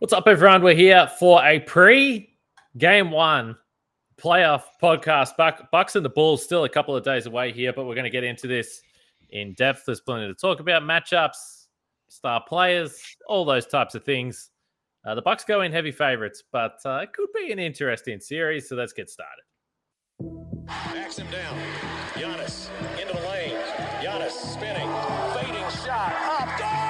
What's up, everyone? We're here for a pre game one playoff podcast. Buck, Bucks and the Bulls still a couple of days away here, but we're going to get into this in depth. There's plenty to talk about matchups, star players, all those types of things. Uh, the Bucks go in heavy favorites, but uh, it could be an interesting series. So let's get started. Backs him down. Giannis into the lane. Giannis spinning, fading shot up.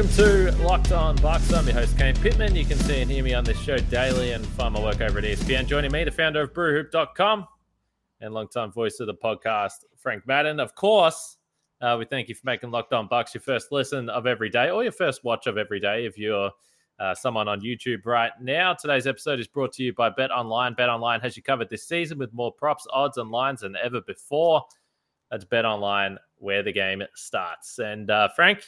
Welcome to Locked On Bucks. I'm your host, Kane Pittman. You can see and hear me on this show daily and find my work over at ESPN. Joining me, the founder of BrewHoop.com and longtime voice of the podcast, Frank Madden. Of course, uh, we thank you for making Locked On Bucks your first listen of every day or your first watch of every day if you're uh, someone on YouTube right now. Today's episode is brought to you by Bet Online. Bet Online has you covered this season with more props, odds, and lines than ever before. That's Bet Online, where the game starts. And uh, Frank,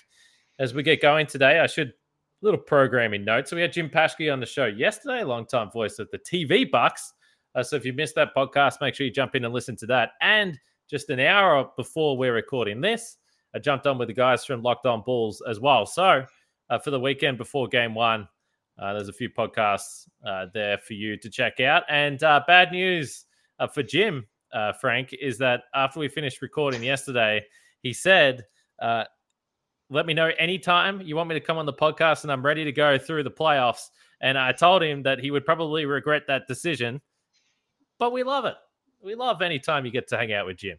as we get going today, I should little programming note. So we had Jim Paschke on the show yesterday, longtime voice of the TV Bucks. Uh, so if you missed that podcast, make sure you jump in and listen to that. And just an hour before we're recording this, I jumped on with the guys from Locked On Bulls as well. So uh, for the weekend before Game One, uh, there's a few podcasts uh, there for you to check out. And uh, bad news uh, for Jim, Frank, is that after we finished recording yesterday, he said let me know anytime you want me to come on the podcast and I'm ready to go through the playoffs. And I told him that he would probably regret that decision, but we love it. We love anytime you get to hang out with Jim.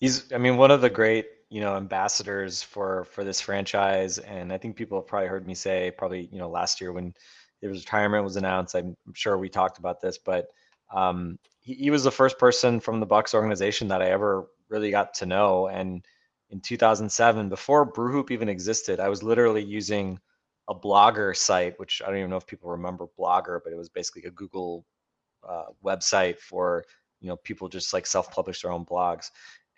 He's, I mean, one of the great, you know, ambassadors for for this franchise, and I think people have probably heard me say, probably, you know, last year when his retirement was announced. I'm sure we talked about this, but um, he, he was the first person from the Bucks organization that I ever really got to know, and in 2007 before brewhoop even existed i was literally using a blogger site which i don't even know if people remember blogger but it was basically a google uh, website for you know people just like self-publish their own blogs.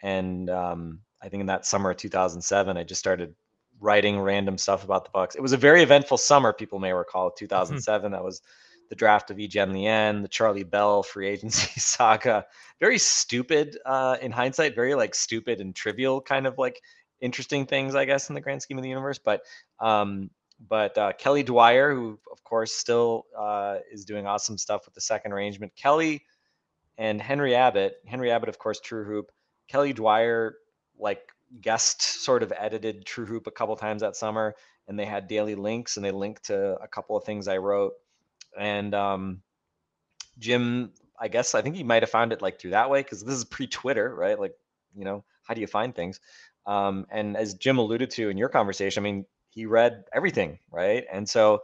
And um, i think in that summer of 2007 i just started writing random stuff about the bucks. It was a very eventful summer people may recall 2007 that was the draft of Yi Jianlian, the Charlie Bell free agency saga. Very stupid uh, in hindsight, very like stupid and trivial kind of like interesting things, I guess, in the grand scheme of the universe. But um, but uh, Kelly Dwyer, who of course still uh, is doing awesome stuff with the second arrangement. Kelly and Henry Abbott. Henry Abbott, of course, True Hoop. Kelly Dwyer, like guest sort of edited True Hoop a couple times that summer, and they had daily links and they linked to a couple of things I wrote and um, Jim, I guess I think he might have found it like through that way because this is pre-Twitter, right? Like, you know, how do you find things? Um, and as Jim alluded to in your conversation, I mean, he read everything, right? And so,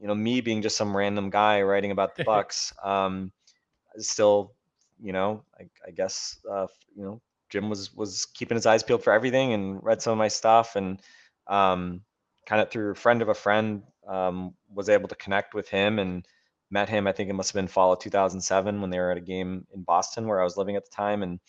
you know, me being just some random guy writing about the Bucks, um, still, you know, I, I guess, uh, you know, Jim was was keeping his eyes peeled for everything and read some of my stuff and um, kind of through a friend of a friend um, was able to connect with him and met him. I think it must have been fall of 2007 when they were at a game in Boston where I was living at the time. And,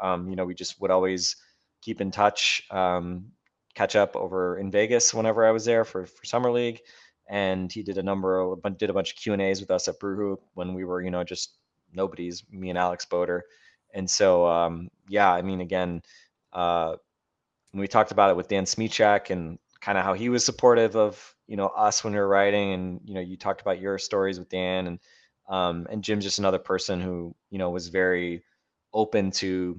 um, you know, we just would always keep in touch, um, catch up over in Vegas whenever I was there for, for summer league. And he did a number of, did a bunch of Q and A's with us at Brewhoop when we were, you know, just nobody's me and Alex Boeder. And so, um, yeah, I mean, again, uh, we talked about it with Dan Smichak and kind of how he was supportive of you know us when we were writing and you know you talked about your stories with dan and um, and jim's just another person who you know was very open to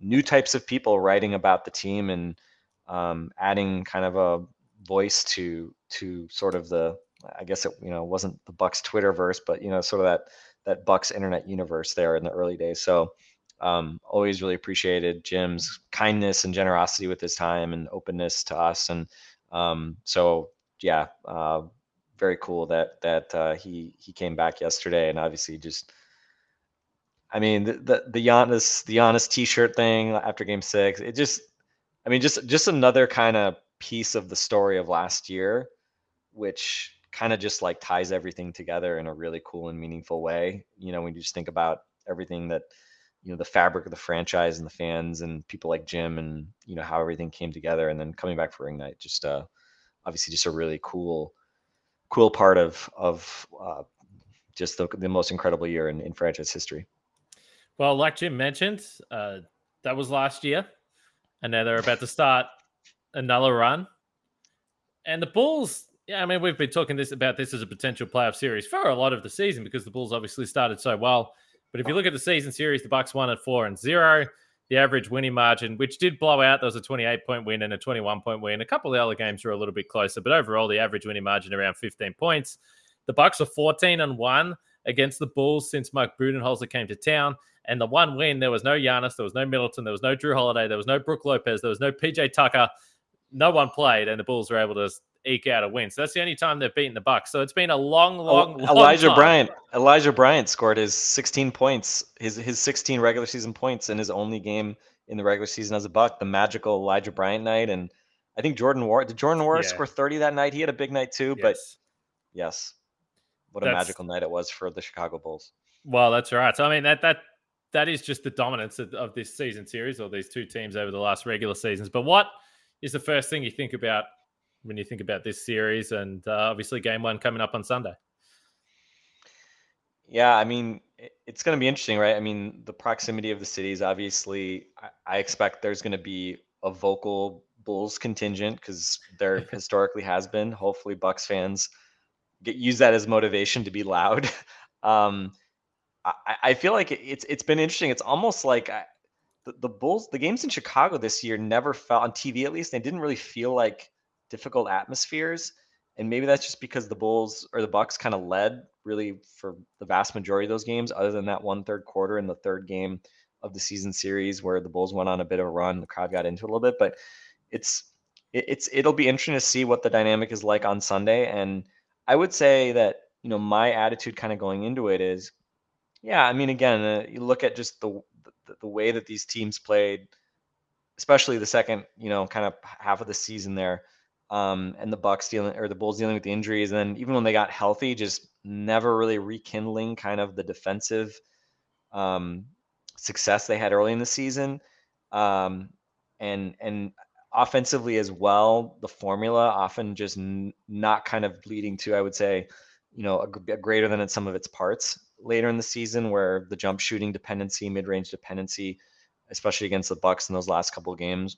new types of people writing about the team and um, adding kind of a voice to to sort of the i guess it you know wasn't the bucks twitterverse but you know sort of that that bucks internet universe there in the early days. So um, always really appreciated jim's kindness and generosity with his time and openness to us. And um, so yeah, uh, very cool that that uh, he he came back yesterday, and obviously just, I mean the the the Giannis the Giannis T-shirt thing after Game Six, it just, I mean just just another kind of piece of the story of last year, which kind of just like ties everything together in a really cool and meaningful way. You know, when you just think about everything that you know the fabric of the franchise and the fans and people like Jim and you know how everything came together and then coming back for ring night just uh obviously just a really cool cool part of of uh, just the, the most incredible year in, in franchise history well like Jim mentioned uh that was last year and now they're about to start another run and the Bulls yeah, I mean, we've been talking this about this as a potential playoff series for a lot of the season because the Bulls obviously started so well. But if you look at the season series, the Bucks won at four and zero. The average winning margin, which did blow out, there was a 28 point win and a 21 point win. A couple of the other games were a little bit closer, but overall, the average winning margin around 15 points. The Bucks are 14 and one against the Bulls since Mike Budenholzer came to town. And the one win, there was no Giannis, there was no Middleton, there was no Jrue Holiday, there was no Brook Lopez, there was no PJ Tucker. No one played, and the Bulls were able to eke out a win. So that's the only time they've beaten the Bucks. So it's been a long, long, long Elijah time. Bryant. Elijah Bryant scored his 16 points, his his 16 regular season points in his only game in the regular season as a Buck. The magical Elijah Bryant night, and I think Jordan Nwora. Did Jordan Nwora yeah. score 30 that night? He had a big night too. Yes. But yes, what a magical night it was for the Chicago Bulls. Well, that's right. So I mean that that that is just the dominance of, of this season series or these two teams over the last regular seasons. But what is the first thing you think about when you think about this series and uh, obviously game one coming up on Sunday. Yeah, I mean, it's going to be interesting, right? I mean, the proximity of the cities, obviously, I, expect there's going to be a vocal Bulls contingent because there historically has been. Hopefully, Bucks fans get use that as motivation to be loud. Um, I, I, feel like it's it's been interesting. It's almost like I, the, the Bulls, the games in Chicago this year never felt on TV at least. They didn't really feel like difficult atmospheres. And maybe that's just because the Bulls or the Bucks kind of led really for the vast majority of those games, other than that one third quarter in the third game of the season series where the Bulls went on a bit of a run. The crowd got into a little bit, but it's it's it'll be interesting to see what the dynamic is like on Sunday. And I would say that you know my attitude kind of going into it is, yeah, I mean, again, uh, you look at just the, the the way that these teams played, especially the second you know kind of half of the season there um, and the Bucks dealing or the Bulls dealing with the injuries. And then even when they got healthy, just never really rekindling kind of the defensive um, success they had early in the season. Um, and and offensively as well, the formula often just n- not kind of leading to, I would say, you know, a, a greater than some of its parts later in the season, where the jump shooting dependency, mid range dependency, especially against the Bucks in those last couple of games,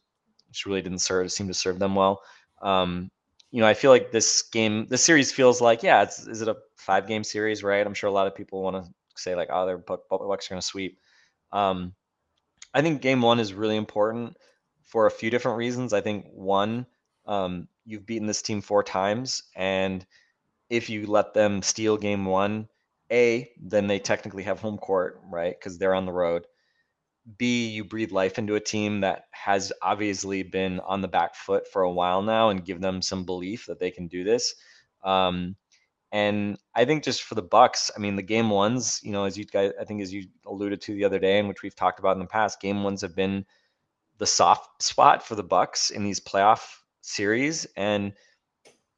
which really didn't serve seem to serve them well. Um, you know, I feel like this game, this series feels like, yeah, it's is it a five game series, right? I'm sure a lot of people want to say like, oh, they're Bucks are going to sweep. Um, I think game one is really important for a few different reasons. I think one, um, you've beaten this team four times, and if you let them steal game one, a then they technically have home court, right? Because they're on the road. B, you breathe life into a team that has obviously been on the back foot for a while now and give them some belief that they can do this. Um, and I think just for the Bucks, I mean, the game ones, you know, as you guys, I think as you alluded to the other day, and which we've talked about in the past, game ones have been the soft spot for the Bucks in these playoff series, and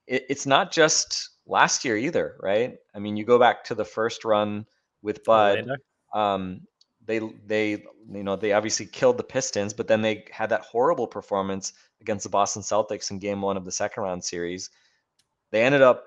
it, it's not just last year either, right? I mean, you go back to the first run with Bud. Um, they they you know they obviously killed the Pistons, but then they had that horrible performance against the Boston Celtics in Game One of the second round series. They ended up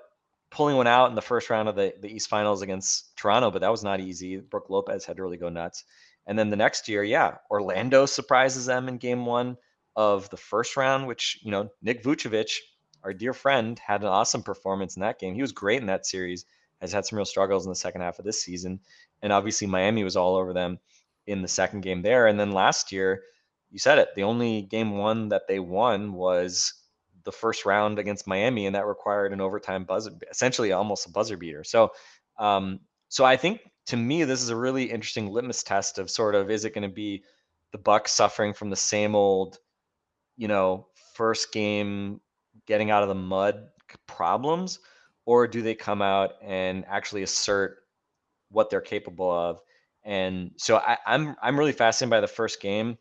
pulling one out in the first round of the, the East Finals against Toronto, but that was not easy. Brook Lopez had to really go nuts. And then the next year, yeah, Orlando surprises them in Game One of the first round, which you know Nick Vucevic, our dear friend, had an awesome performance in that game. He was great in that series. Has had some real struggles in the second half of this season, and obviously Miami was all over them in the second game there. And then last year, you said it, the only game one that they won was the first round against Miami, and that required an overtime buzzer, essentially almost a buzzer beater. So, um, so I think to me, this is a really interesting litmus test of sort of is it going to be the Bucks suffering from the same old, you know, first game getting out of the mud problems, or do they come out and actually assert what they're capable of? And so I, I'm I'm really fascinated by the first game,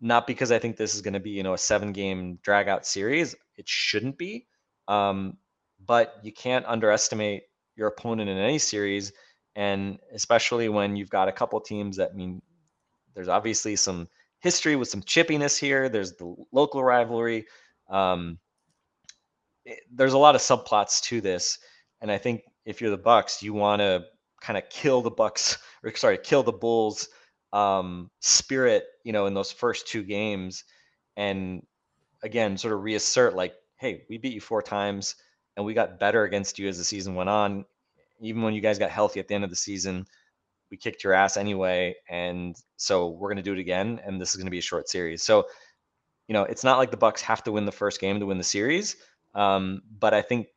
not because I think this is going to be you know a seven game drag out series. It shouldn't be. Um, but you can't underestimate your opponent in any series, and especially when you've got a couple teams that mean, there's obviously some history with some chippiness here. There's the local rivalry. Um, there's a lot of subplots to this, and I think if you're the Bucks, you want to kind of kill the Bucks, or sorry, kill the Bulls um, spirit, you know, in those first two games, and again, sort of reassert like, hey, we beat you four times, and we got better against you as the season went on. Even when you guys got healthy at the end of the season, we kicked your ass anyway, and so we're going to do it again, and this is going to be a short series. So, you know, it's not like the Bucks have to win the first game to win the series, um, but I think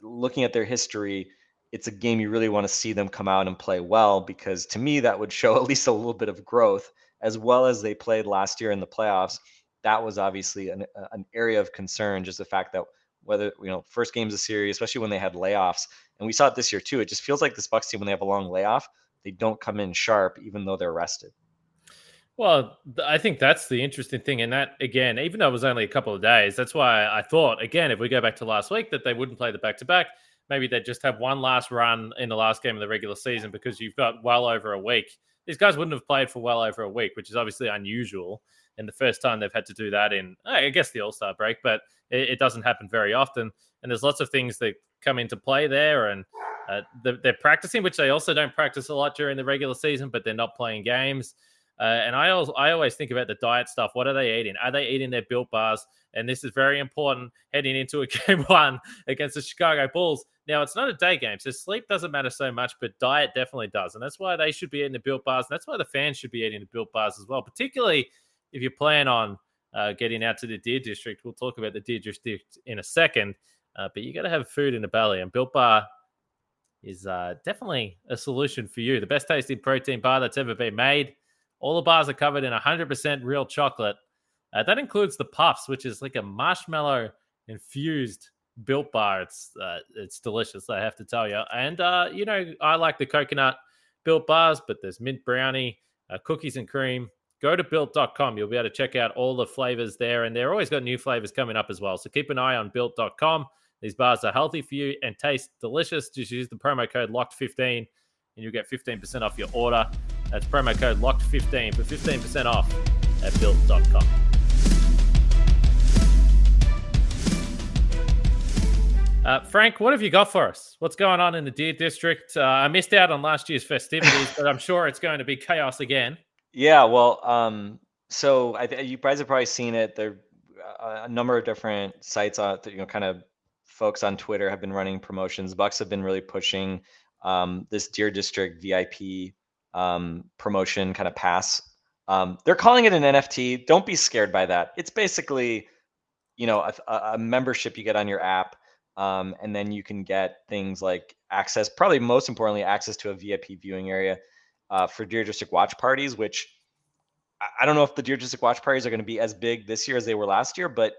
looking at their history, it's a game you really want to see them come out and play well because to me that would show at least a little bit of growth as well as they played last year in the playoffs. That was obviously an, an area of concern, just the fact that whether you know first games of series, especially when they had layoffs, and we saw it this year too. It just feels like this Bucks team when they have a long layoff, they don't come in sharp even though they're rested. Well, I think that's the interesting thing. And that, again, even though it was only a couple of days, that's why I thought, again, if we go back to last week, that they wouldn't play the back to back. Maybe they'd just have one last run in the last game of the regular season because you've got well over a week. These guys wouldn't have played for well over a week, which is obviously unusual. And the first time they've had to do that in, I guess, the All Star break, but it, it, doesn't happen very often. And there's lots of things that come into play there. And uh, they're, they're practicing, which they also don't practice a lot during the regular season, but they're not playing games. Uh, and I always, I always think about the diet stuff. What are they eating? Are they eating their built bars? And this is very important heading into a game one against the Chicago Bulls. Now, it's not a day game, so sleep doesn't matter so much, but diet definitely does. And that's why they should be eating the built bars. And that's why the fans should be eating the built bars as well, particularly if you plan on uh, getting out to the Deer District. We'll talk about the Deer District in a second. Uh, but you got to have food in the belly, and Built Bar is uh, definitely a solution for you. The best tasting protein bar that's ever been made. All the bars are covered in 100% real chocolate. Uh, that includes the puffs, which is like a marshmallow infused built bar. It's uh, it's delicious, I have to tell you. And uh, you know, I like the coconut built bars, but there's mint brownie, uh, cookies and cream. Go to built.com. You'll be able to check out all the flavors there, and they're always got new flavors coming up as well. So keep an eye on built.com. These bars are healthy for you and taste delicious. Just use the promo code LOCKED15 and you'll get 15% off your order. That's promo code LOCKED15 for 15% off at built.com. Uh, Frank, what have you got for us? What's going on in the Deer District? Uh, I missed out on last year's festivities, but I'm sure it's going to be chaos again. Yeah, well, um, so I you guys have probably seen it. There, uh, a number of different sites on, you know, kind of folks on Twitter have been running promotions. Bucks have been really pushing um, this Deer District VIP um, promotion kind of pass. Um, they're calling it an NFT. Don't be scared by that. It's basically, you know, a, a membership you get on your app, um, and then you can get things like access. Probably most importantly, access to a VIP viewing area uh, for Deer District watch parties. Which I don't know if the Deer District watch parties are going to be as big this year as they were last year, but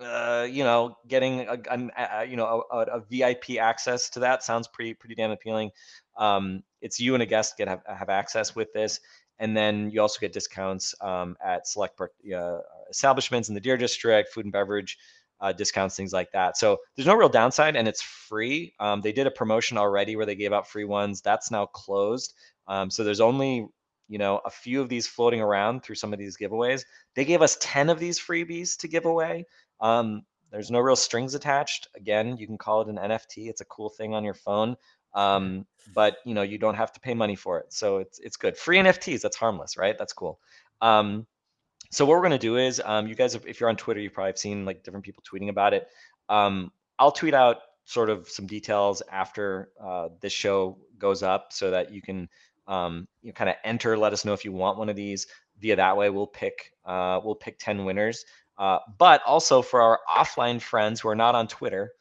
uh, you know, getting a, a, a you know a, a, VIP access to that sounds pretty pretty damn appealing. Um, it's you and a guest get have, have access with this, and then you also get discounts um, at select uh, establishments in the Deer District, food and beverage uh, discounts, things like that. So there's no real downside, and it's free. Um, they did a promotion already where they gave out free ones. That's now closed. Um, so there's only you know a few of these floating around through some of these giveaways. They gave us 10 of these freebies to give away. Um, there's no real strings attached. Again, you can call it an NFT. It's a cool thing on your phone. Um, but you know, you don't have to pay money for it. So it's it's good. Free NFTs, that's harmless, right? That's cool. Um, so what we're gonna do is, um, you guys, if you're on Twitter, you probably have seen like different people tweeting about it. Um, I'll tweet out sort of some details after uh, this show goes up, so that you can um, you know, kind of enter. Let us know if you want one of these. Via that way, we'll pick uh, we'll pick ten winners. Uh, but also for our offline friends who are not on Twitter,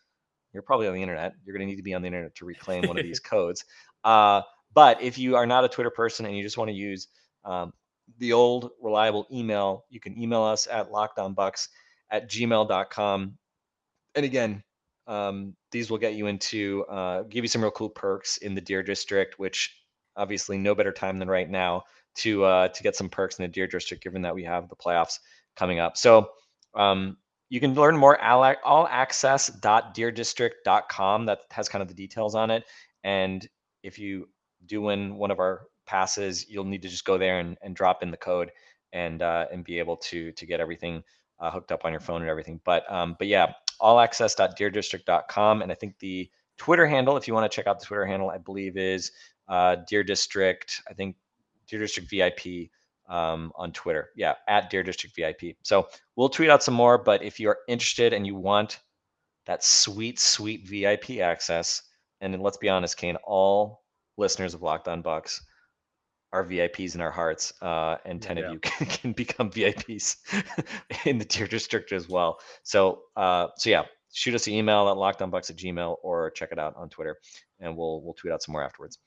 you're probably on the internet. You're going to need to be on the internet to reclaim one of these codes. Uh, but if you are not a Twitter person and you just want to use um, the old reliable email, you can email us at lockedonbucks at gmail.com. And again, um, these will get you into, uh, give you some real cool perks in the Deer District, which obviously no better time than right now to uh, to get some perks in the Deer District, given that we have the playoffs coming up. So um, you can learn more at allaccess.deerdistrict.com. That has kind of the details on it. And if you do win one of our passes, you'll need to just go there and, and drop in the code and uh, and be able to to get everything uh, hooked up on your phone and everything. But um, but yeah, allaccess.deerdistrict.com. And I think the Twitter handle, if you want to check out the Twitter handle, I believe is uh, Deer District. I think Deer District VIP um, on Twitter. Yeah, at Deer District VIP. So we'll tweet out some more. But if you're interested and you want that sweet, sweet VIP access, and then let's be honest, Kane, all listeners of Locked On Bucks are VIPs in our hearts, uh, and ten yeah. of you can, can become VIPs in the Deer District as well. So, uh, so yeah, shoot us an email at lockedonbucks at gmail or check it out on Twitter, and we'll we'll tweet out some more afterwards.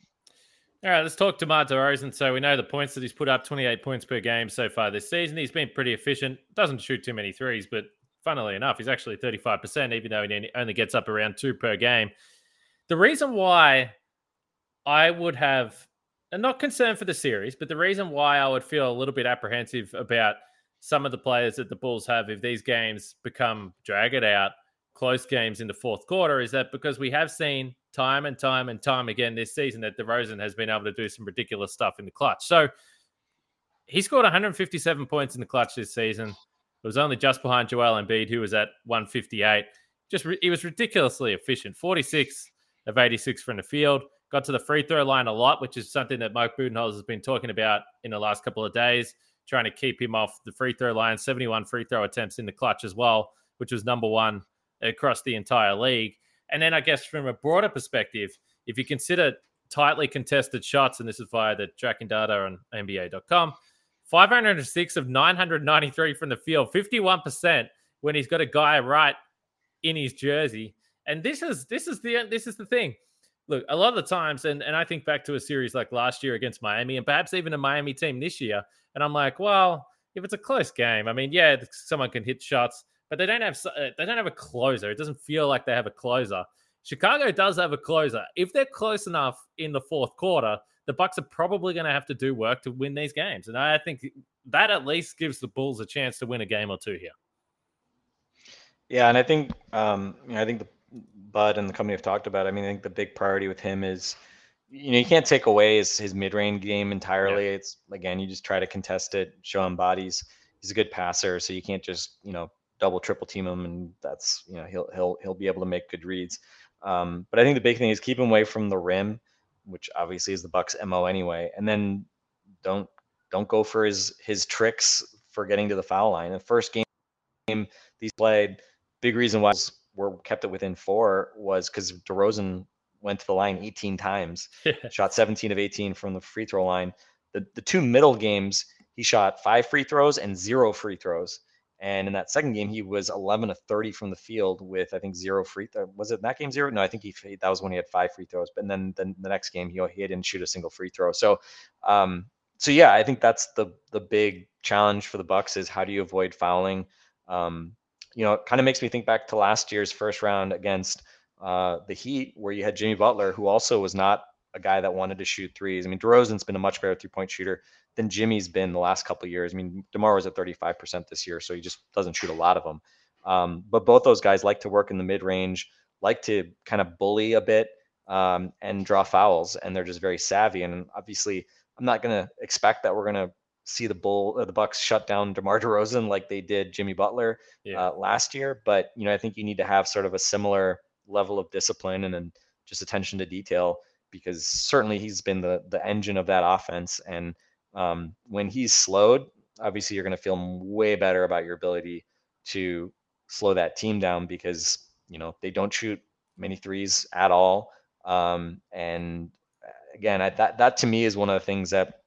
All right, let's talk DeMar DeRozan. So we know the points that he's put up, 28 points per game so far this season. He's been pretty efficient. Doesn't shoot too many threes, but funnily enough, he's actually 35%, even though he only gets up around two per game. The reason why I would have, and not concerned for the series, but the reason why I would feel a little bit apprehensive about some of the players that the Bulls have if these games become drag it out – close games in the fourth quarter is that because we have seen time and time and time again this season that DeRozan has been able to do some ridiculous stuff in the clutch. So he scored 157 points in the clutch this season. It was only just behind Joel Embiid, who was at 158. Just he was ridiculously efficient. 46 of 86 from the field. Got to the free throw line a lot, which is something that Mike Budenholzer has been talking about in the last couple of days, trying to keep him off the free throw line. 71 free throw attempts in the clutch as well, which was number one across the entire league. And then I guess from a broader perspective, if you consider tightly contested shots, and this is via the tracking data on NBA.com, 506 of 993 from the field, 51% when he's got a guy right in his jersey. And this is this is the this is the thing. Look, a lot of the times, and, and I think back to a series like last year against Miami, and perhaps even a Miami team this year, and I'm like, well, if it's a close game, I mean, yeah, someone can hit shots but they don't have uh, they don't have a closer. It doesn't feel like they have a closer. Chicago does have a closer. If they're close enough in the fourth quarter, the Bucks are probably going to have to do work to win these games, and I think that at least gives the Bulls a chance to win a game or two here. Yeah, and I think um, you know, I think the Bud and the company have talked about. It. I mean, I think the big priority with him is you know you can't take away his, his mid-range game entirely. Yeah. It's again you just try to contest it, show him bodies. He's a good passer, so you can't just you know double triple team him, and that's you know he'll he'll he'll be able to make good reads. Um, but I think the big thing is keep him away from the rim, which obviously is the Bucks' mo anyway, and then don't don't go for his his tricks for getting to the foul line. The first game these played, big reason why we're kept it within four was because DeRozan went to the line 18 times, shot 17 of 18 from the free throw line. The the two middle games he shot five free throws and zero free throws. And in that second game, he was 11 of 30 from the field with, I think, zero free throw. Was it that game zero? No, I think he that was when he had five free throws. But then, then the next game, he, he didn't shoot a single free throw. So, um, so yeah, I think that's the the big challenge for the Bucks is how do you avoid fouling? Um, you know, it kind of makes me think back to last year's first round against uh, the Heat, where you had Jimmy Butler, who also was not a guy that wanted to shoot threes. I mean, DeRozan's been a much better three point shooter than Jimmy's been the last couple years. I mean, DeMar was at 35% this year, so he just doesn't shoot a lot of them. Um, but both those guys like to work in the mid range, like to kind of bully a bit um, and draw fouls, and they're just very savvy. And obviously, I'm not going to expect that we're going to see the bull uh, the Bucks shut down DeMar DeRozan like they did Jimmy Butler yeah. uh, last year. But you know, I think you need to have sort of a similar level of discipline and, and just attention to detail because certainly he's been the the engine of that offense and um, when he's slowed, obviously you're going to feel way better about your ability to slow that team down because you know they don't shoot many threes at all. Um, and uh, again, I, that that to me is one of the things that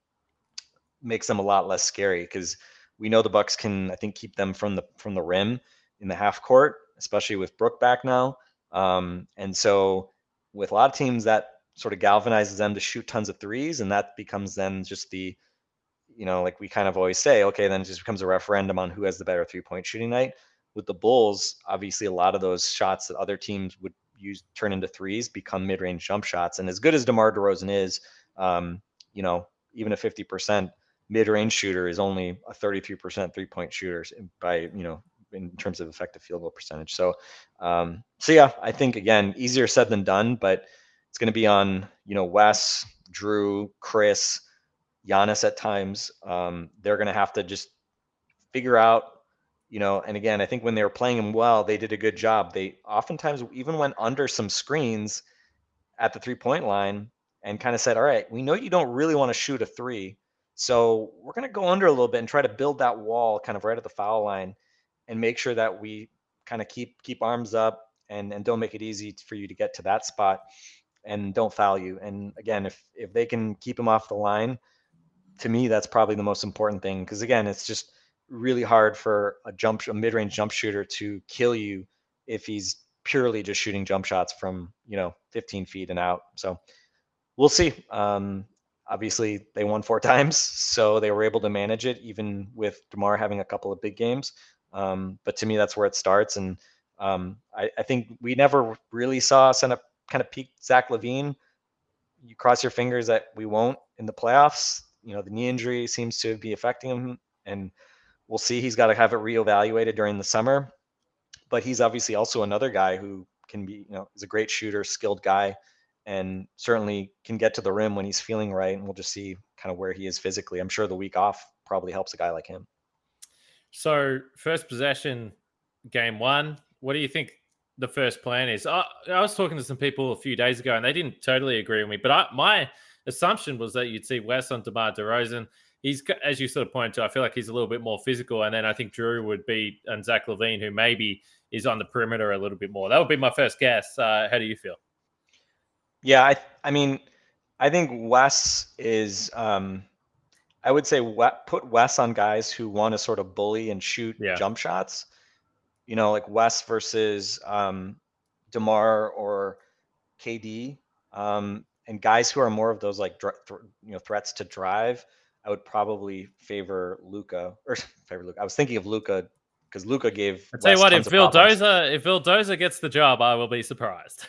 makes them a lot less scary because we know the Bucks can I think keep them from the from the rim in the half court, especially with Brook back now. Um, and so with a lot of teams that sort of galvanizes them to shoot tons of threes, and that becomes then just the you know, like we kind of always say, okay, then it just becomes a referendum on who has the better three point shooting night. With the Bulls, obviously, a lot of those shots that other teams would use turn into threes become mid range jump shots. And as good as DeMar DeRozan is, um, you know, even a 50% mid range shooter is only a 33% three point shooter by, you know, in terms of effective field goal percentage. So, um, so yeah, I think again, easier said than done, but it's going to be on you know Wes, Jrue, Chris, Giannis at times. Um, they're going to have to just figure out, you know. And again, I think when they were playing him well, they did a good job. They oftentimes even went under some screens at the three point line and kind of said, "All right, we know you don't really want to shoot a three, so we're going to go under a little bit and try to build that wall kind of right at the foul line." and make sure that we kind of keep keep arms up and and don't make it easy for you to get to that spot and don't foul you. And again, if if they can keep him off the line, to me that's probably the most important thing because again, it's just really hard for a jump a mid-range jump shooter to kill you if he's purely just shooting jump shots from you know 15 feet and out. So we'll see. Um, obviously, they won four times, so they were able to manage it even with Demar having a couple of big games. Um, but to me, that's where it starts. And um, I, I, think we never really saw up kind of peak Zach LaVine. You cross your fingers that we won't in the playoffs. You know, the knee injury seems to be affecting him, and we'll see. He's got to have it reevaluated during the summer. But he's obviously also another guy who can be, you know, is a great shooter, skilled guy, and certainly can get to the rim when he's feeling right. And we'll just see kind of where he is physically. I'm sure the week off probably helps a guy like him. So, first possession, game one. What do you think the first plan is? I, I, was talking to some people a few days ago, and they didn't totally agree with me. But I, my assumption was that you'd see Wes on DeMar DeRozan. He's, as you sort of pointed to, I feel like he's a little bit more physical, and then I think Jrue would be and Zach LaVine, who maybe is on the perimeter a little bit more. That would be my first guess. Uh, how do you feel? Yeah, I, I mean, I think Wes is. Um, I would say put Wes on guys who want to sort of bully and shoot yeah. jump shots. You know, like Wes versus um, Demar or KD, um, and guys who are more of those like th- you know threats to drive. I would probably favor Luca or favor Luka. I was thinking of Luca because Luca gave. I tell you what, if Vildoza if Vildoza gets the job, I will be surprised.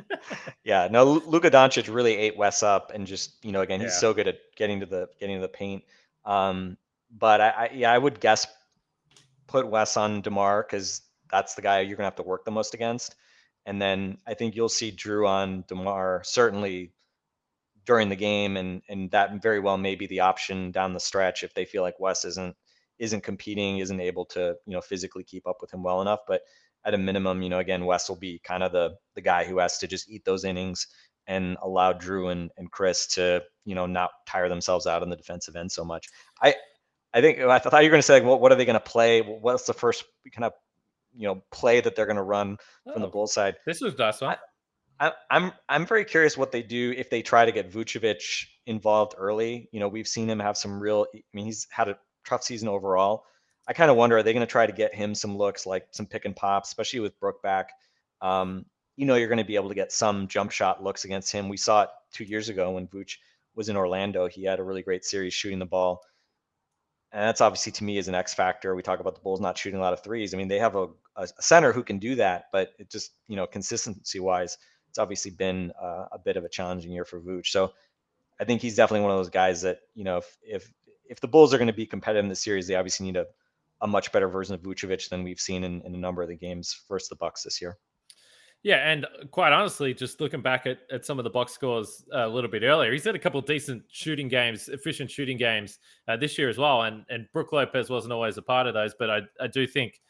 yeah, no, Luka Doncic really ate Wes up, and just you know, again, he's yeah. so good at getting to the getting to the paint. Um, but I, I, yeah, I would guess put Wes on Demar because that's the guy you're gonna have to work the most against, and then I think you'll see Jrue on Demar certainly during the game, and and that very well may be the option down the stretch if they feel like Wes isn't isn't competing, isn't able to you know physically keep up with him well enough, but at a minimum, you know, again, Wes will be kind of the the guy who has to just eat those innings and allow Jrue and, and Chris to, you know, not tire themselves out on the defensive end so much. I I think I thought you were going to say, like, well, what are they going to play? What's the first kind of, you know, play that they're going to run oh, from the oh, Bull side? This was last one. I, I, I'm I'm very curious what they do if they try to get Vucevic involved early. You know, we've seen him have some real. I mean, he's had a tough season overall. I kind of wonder are they going to try to get him some looks like some pick and pops, especially with Brook back. Um, you know, you're going to be able to get some jump shot looks against him. We saw it two years ago when Vooch was in Orlando. He had a really great series shooting the ball. And that's obviously to me is an X factor. We talk about the Bulls not shooting a lot of threes. I mean, they have a, a center who can do that, but it just, you know, consistency wise, it's obviously been uh, a bit of a challenging year for Vooch. So I think he's definitely one of those guys that, you know, if, if, if the Bulls are going to be competitive in the series, they obviously need to a much better version of Vucevic than we've seen in, in a number of the games versus the Bucks this year. Yeah, and quite honestly, just looking back at, at some of the box scores a little bit earlier, he's had a couple decent shooting games, efficient shooting games uh, this year as well. And and Brook Lopez wasn't always a part of those, but I, I do think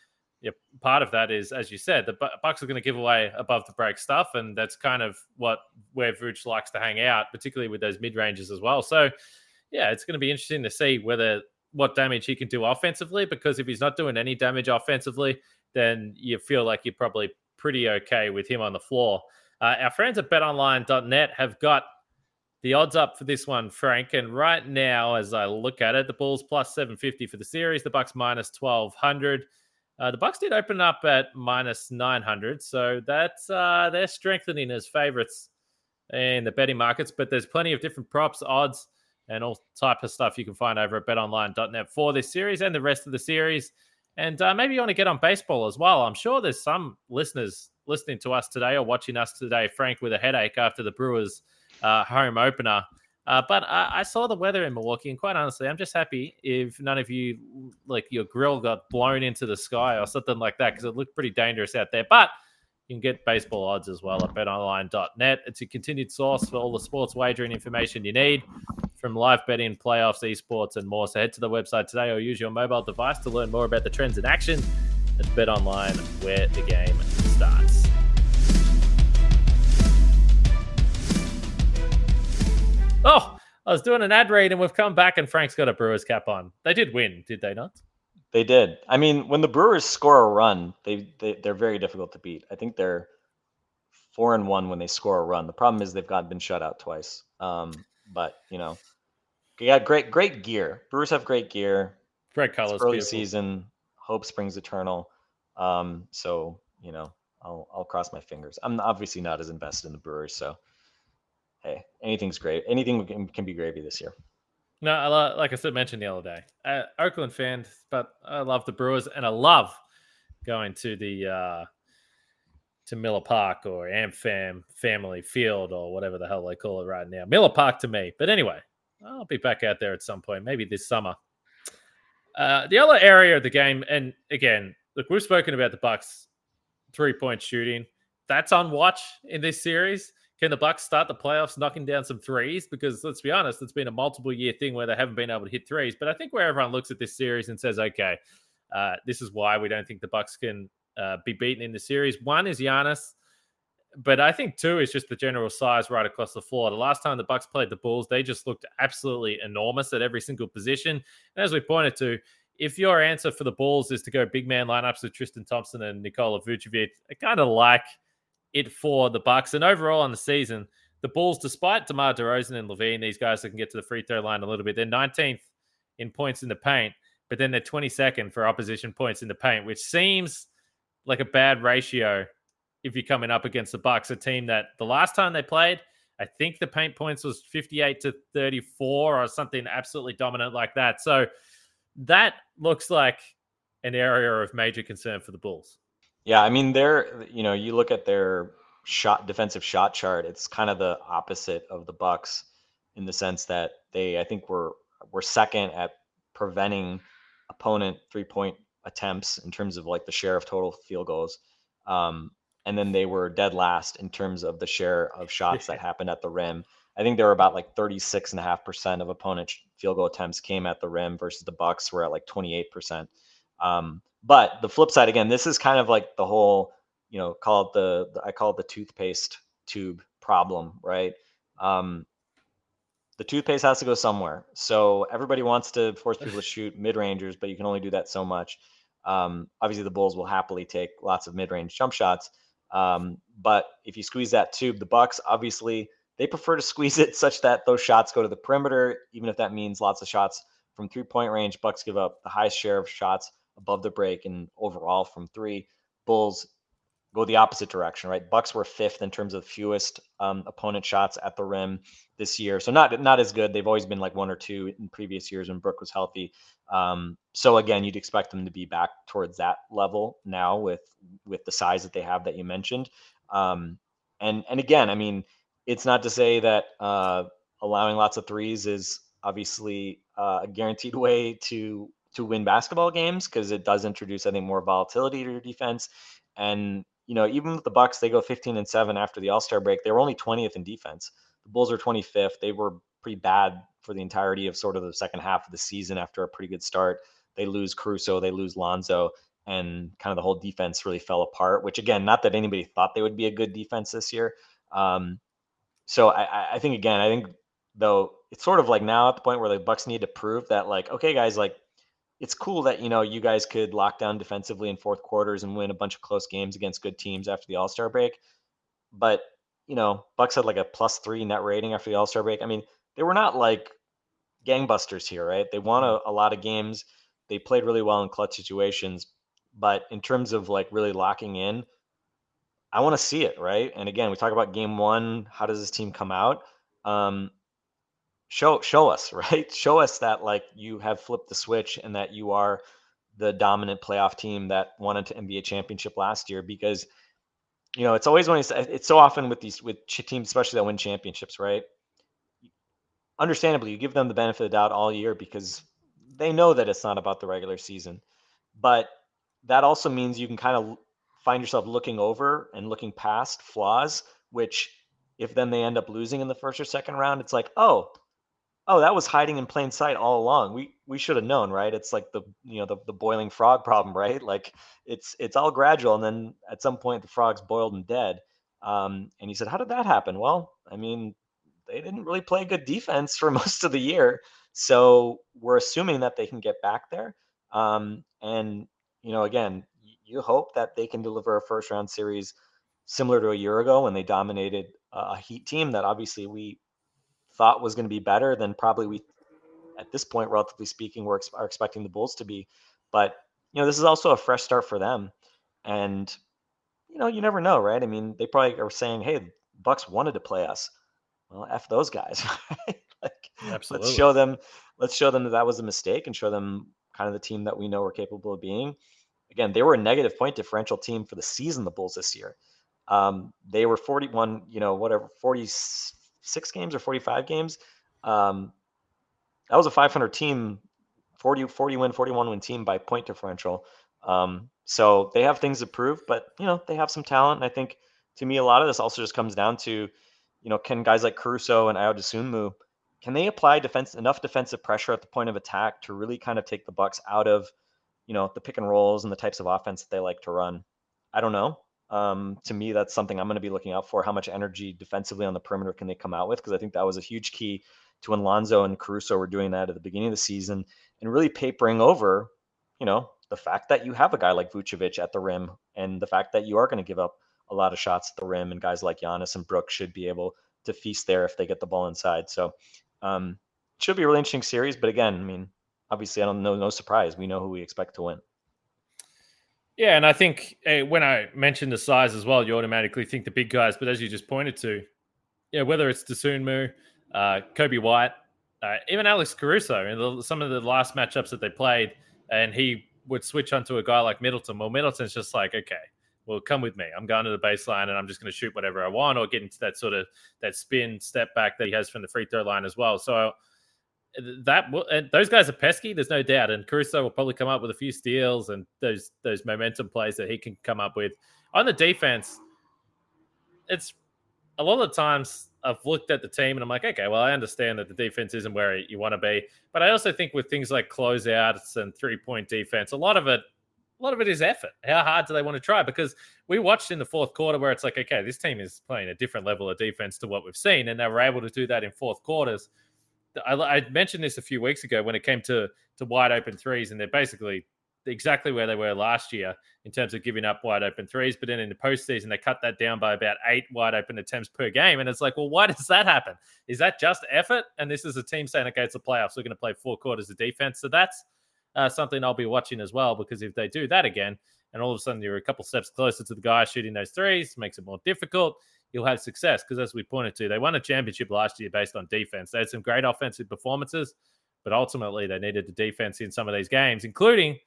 yeah, part of that is, as you said, the Bucks are going to give away above the break stuff, and that's kind of what where Vooch likes to hang out, particularly with those mid ranges as well. So, yeah, it's going to be interesting to see whether what damage he can do offensively because if he's not doing any damage offensively, then you feel like you're probably pretty okay with him on the floor. Uh, our friends at betonline.net have got the odds up for this one, Frank. And right now, as I look at it, the Bulls plus 750 for the series, the Bucks minus 1200. Uh, the Bucks did open up at minus 900, so that's uh, they're strengthening as favorites in the betting markets. But there's plenty of different props, odds, and all type of stuff you can find over at betonline.net for this series and the rest of the series. And uh, maybe you want to get on baseball as well. I'm sure there's some listeners listening to us today or watching us today, Frank, with a headache after the Brewers uh, home opener Uh, but I, I, saw the weather in Milwaukee, and quite honestly, I'm just happy if none of you like your grill got blown into the sky or something like that because it looked pretty dangerous out there. But you can get baseball odds as well at betonline.net. It's a continued source for all the sports wagering information you need from live betting, playoffs, esports, and more. So head to the website today or use your mobile device to learn more about the trends in action. It's BetOnline, where the game starts. Oh, I was doing an ad read and we've come back and Frank's got a Brewers cap on. They did win, did they not? They did. I mean, when the Brewers score a run, they, they they're very difficult to beat. I think they're four and one when they score a run. The problem is they've got been shut out twice. Um, but you know, they got great great gear. Brewers have great gear. Great colors. It's early beautiful. season. Hope springs eternal. Um, so you know, I'll I'll cross my fingers. I'm obviously not as invested in the Brewers, so hey, anything's great. Anything can, can be gravy this year. No, I love, like I said, mentioned the other day, uh, Oakland fan, but I love the Brewers and I love going to the uh, to Miller Park or AmFam Family Field or whatever the hell they call it right now. Miller Park to me, but anyway, I'll be back out there at some point, maybe this summer. Uh, the other area of the game, and again, look, we've spoken about the Bucks three point shooting. That's on watch in this series. Can the Bucks start the playoffs knocking down some threes? Because let's be honest, it's been a multiple year thing where they haven't been able to hit threes. But I think where everyone looks at this series and says, okay, uh, this is why we don't think the Bucks can uh, be beaten in the series. One is Giannis, but I think two is just the general size right across the floor. The last time the Bucks played the Bulls, they just looked absolutely enormous at every single position. And as we pointed to, if your answer for the Bulls is to go big man lineups with Tristan Thompson and Nikola Vucevic, I kind of like – it for the Bucks. And overall on the season, the Bulls, despite DeMar DeRozan and LaVine, these guys that can get to the free throw line a little bit, they're 19th in points in the paint, but then they're 22nd for opposition points in the paint, which seems like a bad ratio if you're coming up against the Bucks, a team that the last time they played, I think the paint points was 58 to 34 or something absolutely dominant like that. So that looks like an area of major concern for the Bulls. Yeah, I mean, they're you know, you look at their shot defensive shot chart. It's kind of the opposite of the Bucks in the sense that they, I think, were were second at preventing opponent three point attempts in terms of like the share of total field goals. Um, and then they were dead last in terms of the share of shots that happened at the rim. I think they were about like 36 and a half percent of opponent field goal attempts came at the rim versus the Bucks were at like 28 percent. Um, but the flip side, again, this is kind of like the whole, you know, call it the, the I call it the toothpaste tube problem, right? Um, the toothpaste has to go somewhere. So everybody wants to force people to shoot mid rangers, but you can only do that so much. Um, obviously, the Bulls will happily take lots of mid range jump shots. Um, but if you squeeze that tube, the Bucks obviously they prefer to squeeze it such that those shots go to the perimeter, even if that means lots of shots from three point range. Bucks give up the highest share of shots above the break and overall from three. Bulls go the opposite direction, right? Bucks were fifth in terms of fewest um, opponent shots at the rim this year, so not not as good. They've always been like one or two in previous years when Brook was healthy. Um, so again, you'd expect them to be back towards that level now with with the size that they have that you mentioned. Um, and and again, I mean, it's not to say that uh, allowing lots of threes is obviously uh, a guaranteed way to to win basketball games because it does introduce, I think, more volatility to your defense. And you know, even with the Bucks, they go 15 and seven after the All Star break. They were only 20th in defense. The Bulls are 25th. They were pretty bad for the entirety of sort of the second half of the season after a pretty good start. They lose Caruso, they lose Lonzo, and kind of the whole defense really fell apart. Which again, not that anybody thought they would be a good defense this year. Um, so I, I think again, I think though it's sort of like now at the point where the Bucks need to prove that like, okay, guys, like it's cool that you know you guys could lock down defensively in fourth quarters and win a bunch of close games against good teams after the All Star break. But you know, Bucks had like a plus three net rating after the All Star break. I mean, they were not like gangbusters here, right? They won a, a lot of games. They played really well in clutch situations, but in terms of like really locking in, I want to see it, right? And again, we talk about game one. How does this team come out? Um, show show us right show us that like you have flipped the switch and that you are the dominant playoff team that won an NBA championship last year because you know it's always when it's, uh, it's so often with these with teams especially that win championships right understandably, you give them the benefit of the doubt all year because they know that it's not about the regular season. But that also means you can kind of find yourself looking over and looking past flaws, which if then they end up losing in the first or second round, it's like, oh, oh, that was hiding in plain sight all along. We we should have known, right? It's like the you know the, the boiling frog problem, right? Like it's it's all gradual, and then at some point the frog's boiled and dead. Um, and he said, how did that happen? Well, I mean, they didn't really play good defense for most of the year, so we're assuming that they can get back there. Um, and you know, again, you hope that they can deliver a first round series similar to a year ago when they dominated a Heat team that obviously we thought was going to be better than probably we at this point, relatively speaking, we're are expecting the Bulls to be. But you know, this is also a fresh start for them, and you know, you never know, right? I mean, they probably are saying, "Hey, Bucks wanted to play us." Well, f those guys, right? like, Absolutely. let's show them, let's show them that that was a mistake, and show them kind of the team that we know we're capable of being. Again, they were a negative point differential team for the season. The Bulls this year, um, they were 41, you know, whatever, 46 games or 45 games. Um, that was a 500 team, 40, 40 win, 41 win team by point differential. Um, so they have things to prove, but you know they have some talent. And I think to me, a lot of this also just comes down to, you know, can guys like Caruso and Ayo can they apply defense enough defensive pressure at the point of attack to really kind of take the Bucks out of, you know, the pick and rolls and the types of offense that they like to run? I don't know. Um, to me, that's something I'm going to be looking out for. How much energy defensively on the perimeter can they come out with? Because I think that was a huge key to when Lonzo and Caruso were doing that at the beginning of the season and really papering over, you know, the fact that you have a guy like Vucevic at the rim and the fact that you are going to give up a lot of shots at the rim and guys like Giannis and Brooks should be able to feast there if they get the ball inside. So um, should be a really interesting series. But again, I mean, obviously, I don't know, no surprise. We know who we expect to win. Yeah, and I think uh, when I mentioned the size as well, you automatically think the big guys. But as you just pointed to, yeah, whether it's Dosunmu, uh, Coby White, uh, even Alex Caruso, and some of the last matchups that they played, and he would switch onto a guy like Middleton. Well, Middleton's just like, okay, well, come with me. I'm going to the baseline and I'm just going to shoot whatever I want, or get into that sort of that spin step back that he has from the free throw line as well. So that and those guys are pesky. There's no doubt, and Caruso will probably come up with a few steals and those those momentum plays that he can come up with on the defense. It's a lot of times I've looked at the team and I'm like, okay, well, I understand that the defense isn't where you want to be, but I also think with things like closeouts and three point defense, a lot of it, a lot of it is effort. How hard do they want to try? Because we watched in the fourth quarter where it's like, okay, this team is playing a different level of defense to what we've seen, and they were able to do that in fourth quarters. I, I mentioned this a few weeks ago when it came to to wide open threes, and they're basically exactly where they were last year in terms of giving up wide open threes. But then in the postseason, they cut that down by about eight wide open attempts per game. And it's like, well, why does that happen? Is that just effort? And this is a team saying, okay, it's the playoffs. We're going to play four quarters of defense. So that's uh, something I'll be watching as well, because if they do that again, and all of a sudden you're a couple steps closer to the guy shooting those threes, makes it more difficult. You'll have success because, as we pointed to, they won a championship last year based on defense. They had some great offensive performances, but ultimately they needed the defense in some of these games, including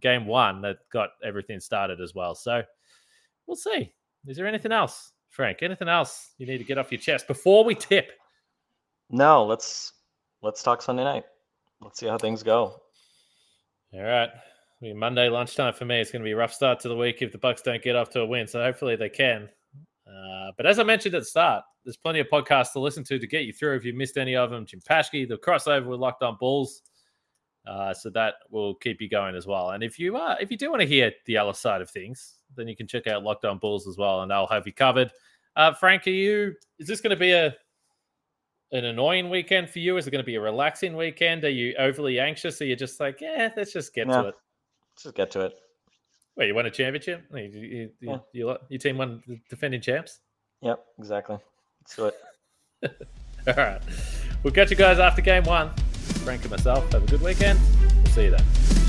game one that got everything started as well. So we'll see. Is there anything else, Frank? Anything else you need to get off your chest before we tip? No, let's let's talk Sunday night. Let's see how things go. All right. I mean, Monday lunchtime for me. It's going to be a rough start to the week if the Bucks don't get off to a win. So hopefully they can. Uh, but as I mentioned at the start, there's plenty of podcasts to listen to to get you through if you missed any of them. Jim Paschke, the crossover with Locked On Bulls. Uh, so that will keep you going as well. And if you uh, if you do want to hear the other side of things, then you can check out Locked On Bulls as well, and they'll have you covered. Uh, Frank, are you? Is this going to be a an annoying weekend for you? Is it going to be a relaxing weekend? Are you overly anxious? Are you just like, yeah, let's just get to it? Let's just get to it. Wait, you won a championship? You, you, yeah. you, your team won the defending champs? Yep, exactly. Let's it. All right. We'll catch you guys after game one. Frank and myself. Have a good weekend. We'll see you then.